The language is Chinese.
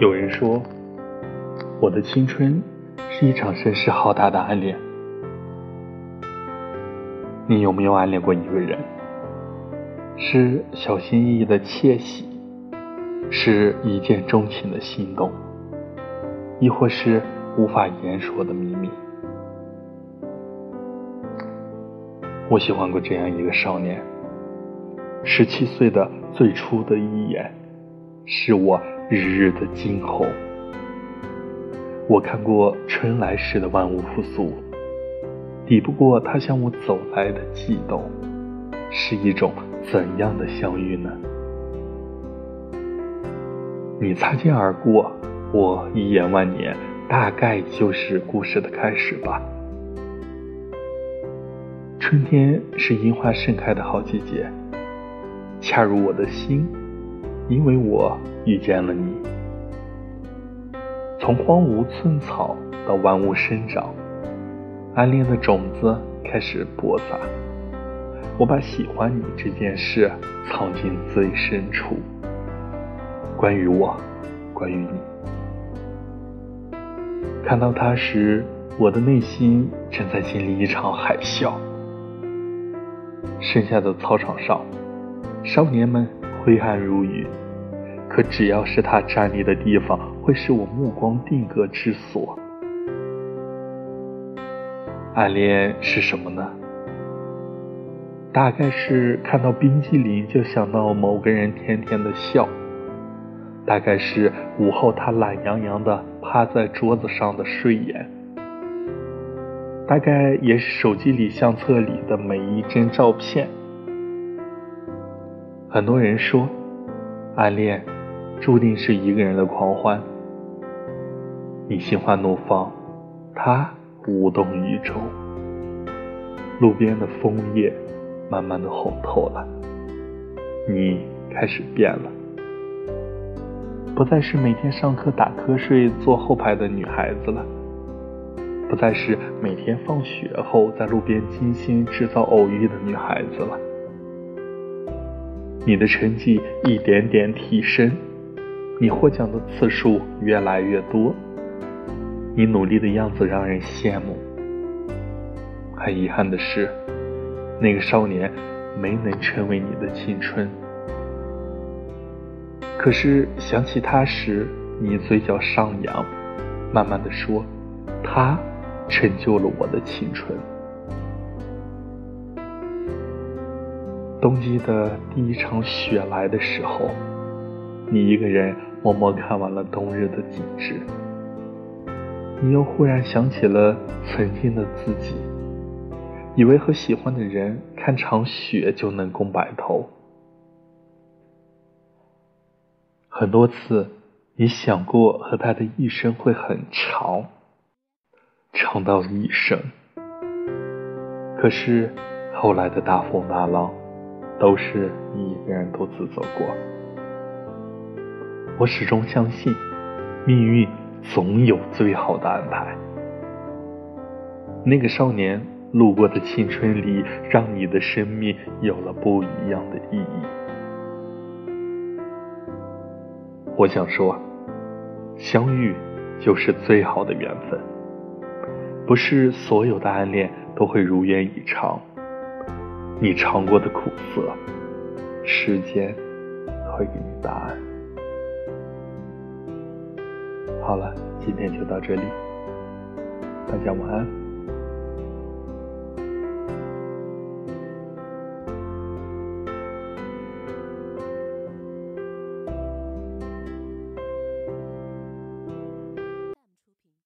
有人说，我的青春是一场声势浩大的暗恋。你有没有暗恋过一个人？是小心翼翼的窃喜，是一见钟情的心动，亦或是无法言说的秘密？我喜欢过这样一个少年，十七岁的最初的一眼，是我。日日的惊鸿，我看过春来时的万物复苏，抵不过他向我走来的悸动，是一种怎样的相遇呢？你擦肩而过，我一眼万年，大概就是故事的开始吧。春天是樱花盛开的好季节，恰如我的心。因为我遇见了你，从荒芜寸草到万物生长，暗恋的种子开始播撒。我把喜欢你这件事藏进最深处。关于我，关于你，看到他时，我的内心正在经历一场海啸。剩下的操场上，少年们。挥汗如雨，可只要是他站立的地方，会是我目光定格之所。暗恋是什么呢？大概是看到冰激凌就想到某个人甜甜的笑，大概是午后他懒洋洋的趴在桌子上的睡眼，大概也是手机里相册里的每一帧照片。很多人说，暗恋注定是一个人的狂欢。你心花怒放，他无动于衷。路边的枫叶慢慢的红透了，你开始变了，不再是每天上课打瞌睡坐后排的女孩子了，不再是每天放学后在路边精心制造偶遇的女孩子了。你的成绩一点点提升，你获奖的次数越来越多，你努力的样子让人羡慕。很遗憾的是，那个少年没能成为你的青春。可是想起他时，你嘴角上扬，慢慢的说：“他成就了我的青春。”冬季的第一场雪来的时候，你一个人默默看完了冬日的景致。你又忽然想起了曾经的自己，以为和喜欢的人看场雪就能共白头。很多次，你想过和他的一生会很长，长到一生。可是后来的大风大浪。都是你一个人独自走过。我始终相信，命运总有最好的安排。那个少年路过的青春里，让你的生命有了不一样的意义。我想说，相遇就是最好的缘分。不是所有的暗恋都会如愿以偿。你尝过的苦涩，时间会给你答案。好了，今天就到这里，大家晚安。